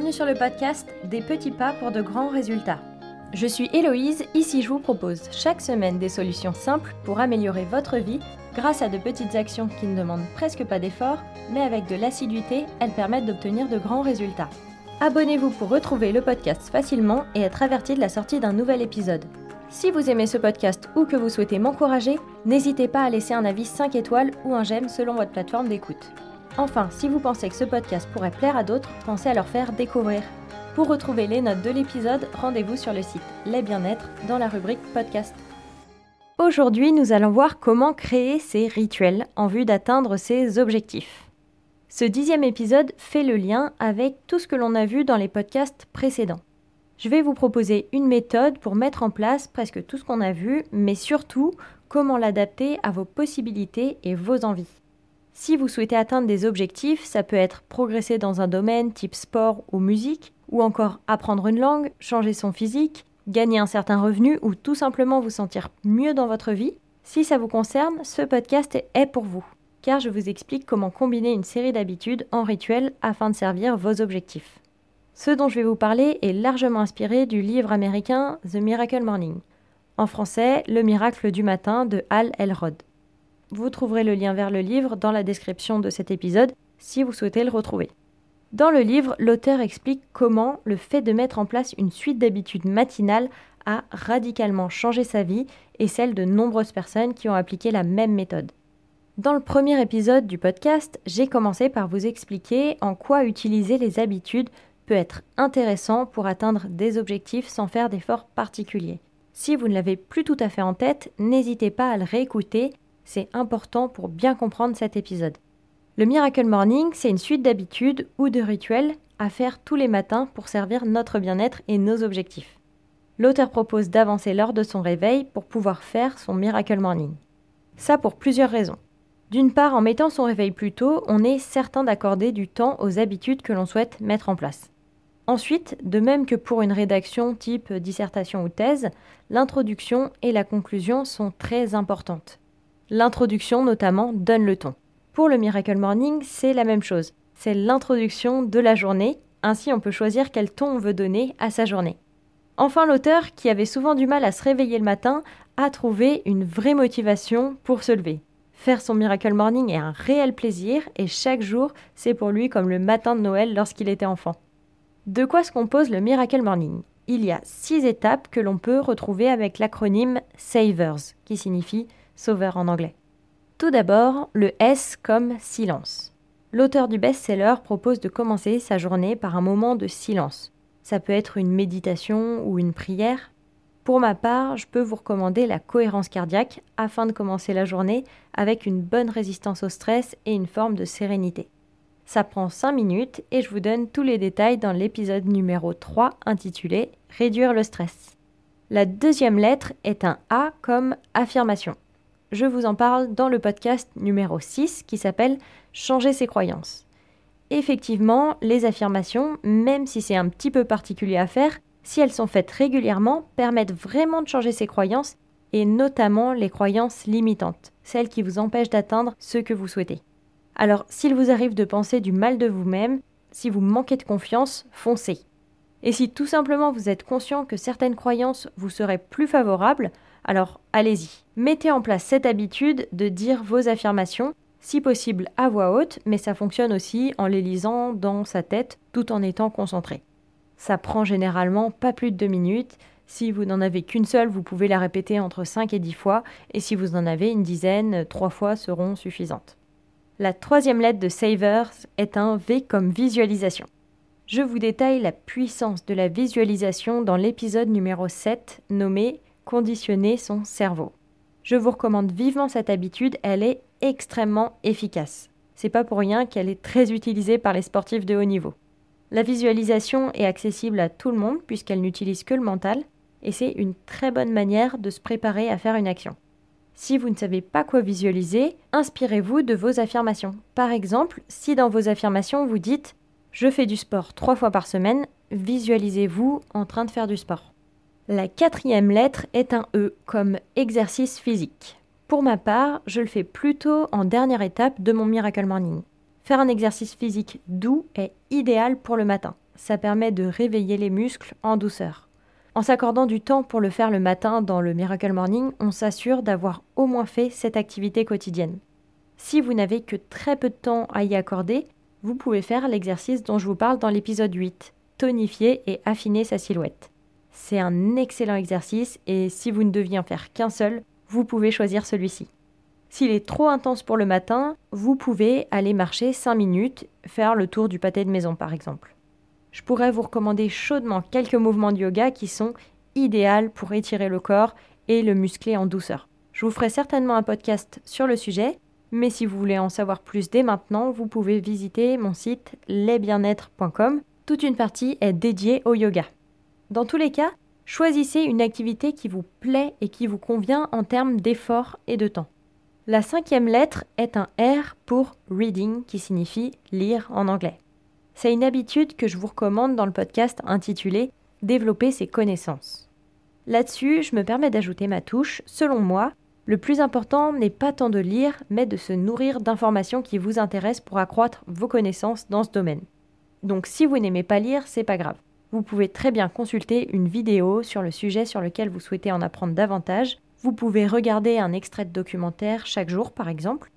bienvenue sur le podcast Des petits pas pour de grands résultats. Je suis Héloïse, ici je vous propose chaque semaine des solutions simples pour améliorer votre vie grâce à de petites actions qui ne demandent presque pas d'effort, mais avec de l'assiduité, elles permettent d'obtenir de grands résultats. Abonnez-vous pour retrouver le podcast facilement et être averti de la sortie d'un nouvel épisode. Si vous aimez ce podcast ou que vous souhaitez m'encourager, n'hésitez pas à laisser un avis 5 étoiles ou un j'aime selon votre plateforme d'écoute. Enfin, si vous pensez que ce podcast pourrait plaire à d'autres, pensez à leur faire découvrir. Pour retrouver les notes de l'épisode, rendez-vous sur le site Les Bien-être dans la rubrique podcast. Aujourd'hui, nous allons voir comment créer ces rituels en vue d'atteindre ses objectifs. Ce dixième épisode fait le lien avec tout ce que l'on a vu dans les podcasts précédents. Je vais vous proposer une méthode pour mettre en place presque tout ce qu'on a vu, mais surtout comment l'adapter à vos possibilités et vos envies. Si vous souhaitez atteindre des objectifs, ça peut être progresser dans un domaine type sport ou musique, ou encore apprendre une langue, changer son physique, gagner un certain revenu ou tout simplement vous sentir mieux dans votre vie. Si ça vous concerne, ce podcast est pour vous, car je vous explique comment combiner une série d'habitudes en rituels afin de servir vos objectifs. Ce dont je vais vous parler est largement inspiré du livre américain The Miracle Morning. En français, Le miracle du matin de Hal Elrod. Vous trouverez le lien vers le livre dans la description de cet épisode si vous souhaitez le retrouver. Dans le livre, l'auteur explique comment le fait de mettre en place une suite d'habitudes matinales a radicalement changé sa vie et celle de nombreuses personnes qui ont appliqué la même méthode. Dans le premier épisode du podcast, j'ai commencé par vous expliquer en quoi utiliser les habitudes peut être intéressant pour atteindre des objectifs sans faire d'efforts particuliers. Si vous ne l'avez plus tout à fait en tête, n'hésitez pas à le réécouter c'est important pour bien comprendre cet épisode. Le Miracle Morning, c'est une suite d'habitudes ou de rituels à faire tous les matins pour servir notre bien-être et nos objectifs. L'auteur propose d'avancer l'heure de son réveil pour pouvoir faire son Miracle Morning. Ça pour plusieurs raisons. D'une part, en mettant son réveil plus tôt, on est certain d'accorder du temps aux habitudes que l'on souhaite mettre en place. Ensuite, de même que pour une rédaction type dissertation ou thèse, l'introduction et la conclusion sont très importantes. L'introduction notamment donne le ton. Pour le Miracle Morning, c'est la même chose. C'est l'introduction de la journée, ainsi on peut choisir quel ton on veut donner à sa journée. Enfin, l'auteur, qui avait souvent du mal à se réveiller le matin, a trouvé une vraie motivation pour se lever. Faire son Miracle Morning est un réel plaisir et chaque jour, c'est pour lui comme le matin de Noël lorsqu'il était enfant. De quoi se compose le Miracle Morning? Il y a six étapes que l'on peut retrouver avec l'acronyme SAVERS, qui signifie sauveur en anglais. Tout d'abord, le S comme silence. L'auteur du best-seller propose de commencer sa journée par un moment de silence. Ça peut être une méditation ou une prière. Pour ma part, je peux vous recommander la cohérence cardiaque afin de commencer la journée avec une bonne résistance au stress et une forme de sérénité. Ça prend 5 minutes et je vous donne tous les détails dans l'épisode numéro 3 intitulé Réduire le stress. La deuxième lettre est un A comme affirmation je vous en parle dans le podcast numéro 6 qui s'appelle Changer ses croyances. Effectivement, les affirmations, même si c'est un petit peu particulier à faire, si elles sont faites régulièrement, permettent vraiment de changer ses croyances et notamment les croyances limitantes, celles qui vous empêchent d'atteindre ce que vous souhaitez. Alors, s'il vous arrive de penser du mal de vous-même, si vous manquez de confiance, foncez. Et si tout simplement vous êtes conscient que certaines croyances vous seraient plus favorables, alors allez-y. Mettez en place cette habitude de dire vos affirmations, si possible à voix haute, mais ça fonctionne aussi en les lisant dans sa tête tout en étant concentré. Ça prend généralement pas plus de deux minutes. Si vous n'en avez qu'une seule, vous pouvez la répéter entre 5 et 10 fois, et si vous en avez une dizaine, trois fois seront suffisantes. La troisième lettre de Savers est un V comme visualisation. Je vous détaille la puissance de la visualisation dans l'épisode numéro 7 nommé conditionner son cerveau. Je vous recommande vivement cette habitude, elle est extrêmement efficace. C'est pas pour rien qu'elle est très utilisée par les sportifs de haut niveau. La visualisation est accessible à tout le monde puisqu'elle n'utilise que le mental et c'est une très bonne manière de se préparer à faire une action. Si vous ne savez pas quoi visualiser, inspirez-vous de vos affirmations. Par exemple, si dans vos affirmations vous dites Je fais du sport trois fois par semaine, visualisez-vous en train de faire du sport. La quatrième lettre est un E comme exercice physique. Pour ma part, je le fais plutôt en dernière étape de mon Miracle Morning. Faire un exercice physique doux est idéal pour le matin. ça permet de réveiller les muscles en douceur. En s'accordant du temps pour le faire le matin dans le Miracle Morning, on s'assure d'avoir au moins fait cette activité quotidienne. Si vous n'avez que très peu de temps à y accorder, vous pouvez faire l'exercice dont je vous parle dans l'épisode 8, tonifier et affiner sa silhouette. C'est un excellent exercice et si vous ne deviez en faire qu'un seul, vous pouvez choisir celui-ci. S'il est trop intense pour le matin, vous pouvez aller marcher 5 minutes, faire le tour du pâté de maison par exemple. Je pourrais vous recommander chaudement quelques mouvements de yoga qui sont idéaux pour étirer le corps et le muscler en douceur. Je vous ferai certainement un podcast sur le sujet, mais si vous voulez en savoir plus dès maintenant, vous pouvez visiter mon site lesbienêtre.com. Toute une partie est dédiée au yoga. Dans tous les cas, choisissez une activité qui vous plaît et qui vous convient en termes d'effort et de temps. La cinquième lettre est un R pour reading qui signifie lire en anglais. C'est une habitude que je vous recommande dans le podcast intitulé Développer ses connaissances. Là-dessus, je me permets d'ajouter ma touche. Selon moi, le plus important n'est pas tant de lire, mais de se nourrir d'informations qui vous intéressent pour accroître vos connaissances dans ce domaine. Donc si vous n'aimez pas lire, c'est pas grave. Vous pouvez très bien consulter une vidéo sur le sujet sur lequel vous souhaitez en apprendre davantage vous pouvez regarder un extrait de documentaire chaque jour, par exemple.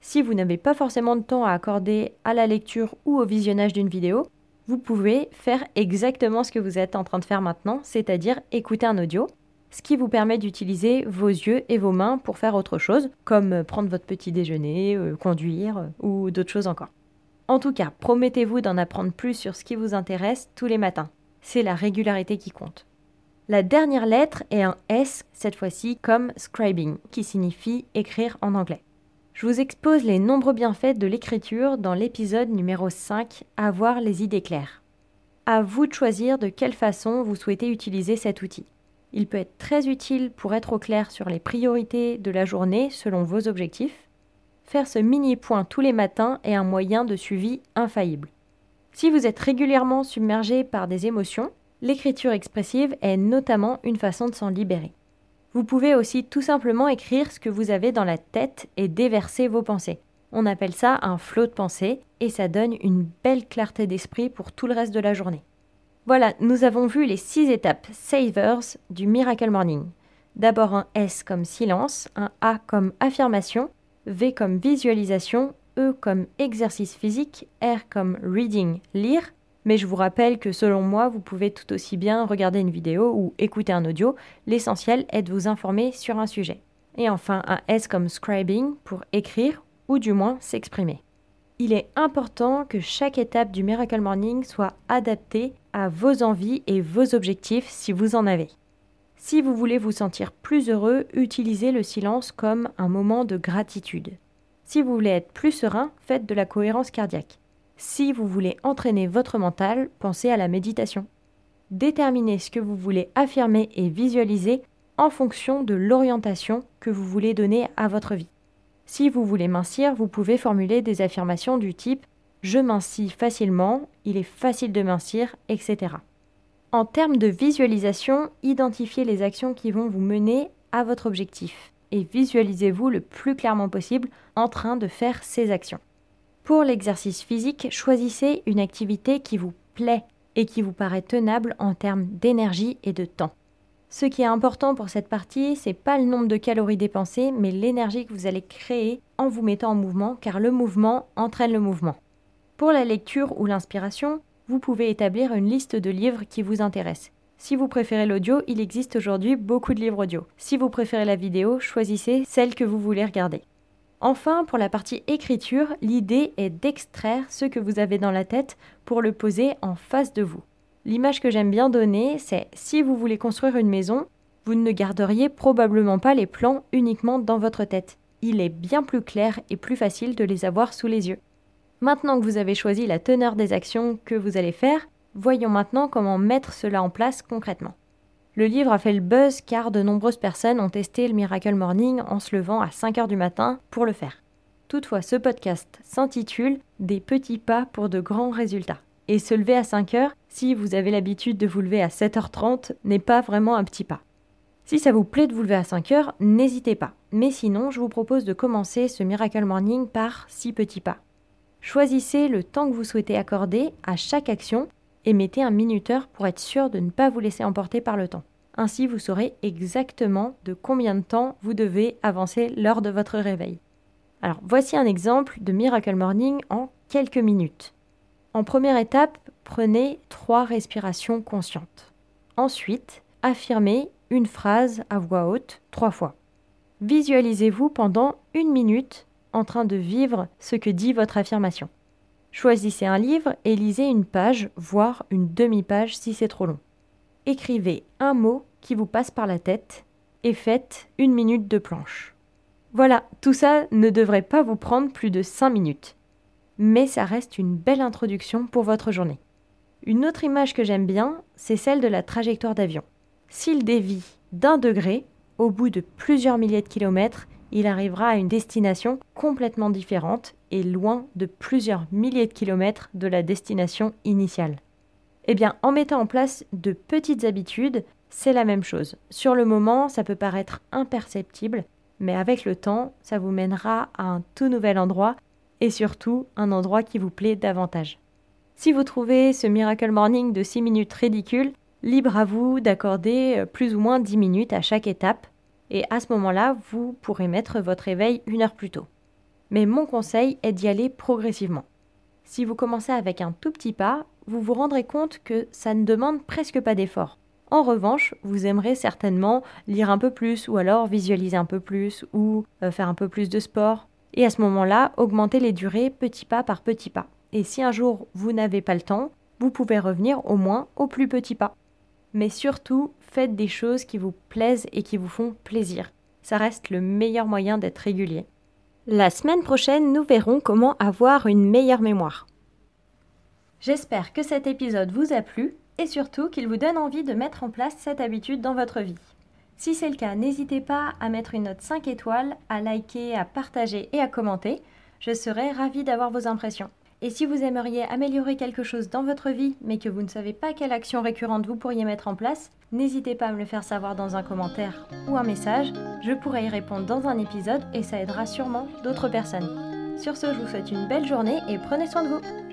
Si vous n'avez pas forcément de temps à accorder à la lecture ou au visionnage d'une vidéo, vous pouvez faire exactement ce que vous êtes en train de faire maintenant, c'est-à-dire écouter un audio, ce qui vous permet d'utiliser vos yeux et vos mains pour faire autre chose, comme prendre votre petit déjeuner, euh, conduire euh, ou d'autres choses encore. En tout cas, promettez-vous d'en apprendre plus sur ce qui vous intéresse tous les matins. C'est la régularité qui compte. La dernière lettre est un S, cette fois-ci comme scribing, qui signifie écrire en anglais. Je vous expose les nombreux bienfaits de l'écriture dans l'épisode numéro 5, Avoir les idées claires. À vous de choisir de quelle façon vous souhaitez utiliser cet outil. Il peut être très utile pour être au clair sur les priorités de la journée selon vos objectifs. Faire ce mini point tous les matins est un moyen de suivi infaillible. Si vous êtes régulièrement submergé par des émotions, L'écriture expressive est notamment une façon de s'en libérer. Vous pouvez aussi tout simplement écrire ce que vous avez dans la tête et déverser vos pensées. On appelle ça un flot de pensée et ça donne une belle clarté d'esprit pour tout le reste de la journée. Voilà, nous avons vu les six étapes savers du Miracle Morning. D'abord un S comme silence, un A comme affirmation, V comme visualisation, E comme exercice physique, R comme reading, lire, mais je vous rappelle que selon moi, vous pouvez tout aussi bien regarder une vidéo ou écouter un audio. L'essentiel est de vous informer sur un sujet. Et enfin, un S comme scribing pour écrire ou du moins s'exprimer. Il est important que chaque étape du Miracle Morning soit adaptée à vos envies et vos objectifs si vous en avez. Si vous voulez vous sentir plus heureux, utilisez le silence comme un moment de gratitude. Si vous voulez être plus serein, faites de la cohérence cardiaque. Si vous voulez entraîner votre mental, pensez à la méditation. Déterminez ce que vous voulez affirmer et visualiser en fonction de l'orientation que vous voulez donner à votre vie. Si vous voulez mincir, vous pouvez formuler des affirmations du type je mincis facilement, il est facile de mincir, etc. En termes de visualisation, identifiez les actions qui vont vous mener à votre objectif et visualisez-vous le plus clairement possible en train de faire ces actions. Pour l'exercice physique, choisissez une activité qui vous plaît et qui vous paraît tenable en termes d'énergie et de temps. Ce qui est important pour cette partie, c'est pas le nombre de calories dépensées, mais l'énergie que vous allez créer en vous mettant en mouvement, car le mouvement entraîne le mouvement. Pour la lecture ou l'inspiration, vous pouvez établir une liste de livres qui vous intéressent. Si vous préférez l'audio, il existe aujourd'hui beaucoup de livres audio. Si vous préférez la vidéo, choisissez celle que vous voulez regarder. Enfin, pour la partie écriture, l'idée est d'extraire ce que vous avez dans la tête pour le poser en face de vous. L'image que j'aime bien donner, c'est si vous voulez construire une maison, vous ne garderiez probablement pas les plans uniquement dans votre tête. Il est bien plus clair et plus facile de les avoir sous les yeux. Maintenant que vous avez choisi la teneur des actions que vous allez faire, voyons maintenant comment mettre cela en place concrètement. Le livre a fait le buzz car de nombreuses personnes ont testé le Miracle Morning en se levant à 5 heures du matin pour le faire. Toutefois, ce podcast s'intitule Des petits pas pour de grands résultats. Et se lever à 5 heures, si vous avez l'habitude de vous lever à 7h30, n'est pas vraiment un petit pas. Si ça vous plaît de vous lever à 5 heures, n'hésitez pas. Mais sinon, je vous propose de commencer ce Miracle Morning par 6 petits pas. Choisissez le temps que vous souhaitez accorder à chaque action et mettez un minuteur pour être sûr de ne pas vous laisser emporter par le temps. Ainsi, vous saurez exactement de combien de temps vous devez avancer lors de votre réveil. Alors, voici un exemple de Miracle Morning en quelques minutes. En première étape, prenez trois respirations conscientes. Ensuite, affirmez une phrase à voix haute trois fois. Visualisez-vous pendant une minute en train de vivre ce que dit votre affirmation. Choisissez un livre et lisez une page, voire une demi-page si c'est trop long. Écrivez un mot qui vous passe par la tête et faites une minute de planche. Voilà, tout ça ne devrait pas vous prendre plus de 5 minutes. Mais ça reste une belle introduction pour votre journée. Une autre image que j'aime bien, c'est celle de la trajectoire d'avion. S'il dévie d'un degré, au bout de plusieurs milliers de kilomètres, il arrivera à une destination complètement différente et loin de plusieurs milliers de kilomètres de la destination initiale. Eh bien, en mettant en place de petites habitudes, c'est la même chose. Sur le moment, ça peut paraître imperceptible, mais avec le temps, ça vous mènera à un tout nouvel endroit et surtout un endroit qui vous plaît davantage. Si vous trouvez ce Miracle Morning de 6 minutes ridicule, libre à vous d'accorder euh, plus ou moins 10 minutes à chaque étape et à ce moment-là, vous pourrez mettre votre réveil une heure plus tôt. Mais mon conseil est d'y aller progressivement. Si vous commencez avec un tout petit pas, vous vous rendrez compte que ça ne demande presque pas d'effort. En revanche, vous aimerez certainement lire un peu plus ou alors visualiser un peu plus ou euh, faire un peu plus de sport. Et à ce moment-là, augmenter les durées petit pas par petit pas. Et si un jour vous n'avez pas le temps, vous pouvez revenir au moins au plus petit pas. Mais surtout, faites des choses qui vous plaisent et qui vous font plaisir. Ça reste le meilleur moyen d'être régulier. La semaine prochaine, nous verrons comment avoir une meilleure mémoire. J'espère que cet épisode vous a plu et surtout qu'il vous donne envie de mettre en place cette habitude dans votre vie. Si c'est le cas, n'hésitez pas à mettre une note 5 étoiles, à liker, à partager et à commenter. Je serai ravie d'avoir vos impressions. Et si vous aimeriez améliorer quelque chose dans votre vie, mais que vous ne savez pas quelle action récurrente vous pourriez mettre en place, n'hésitez pas à me le faire savoir dans un commentaire ou un message. Je pourrai y répondre dans un épisode et ça aidera sûrement d'autres personnes. Sur ce, je vous souhaite une belle journée et prenez soin de vous.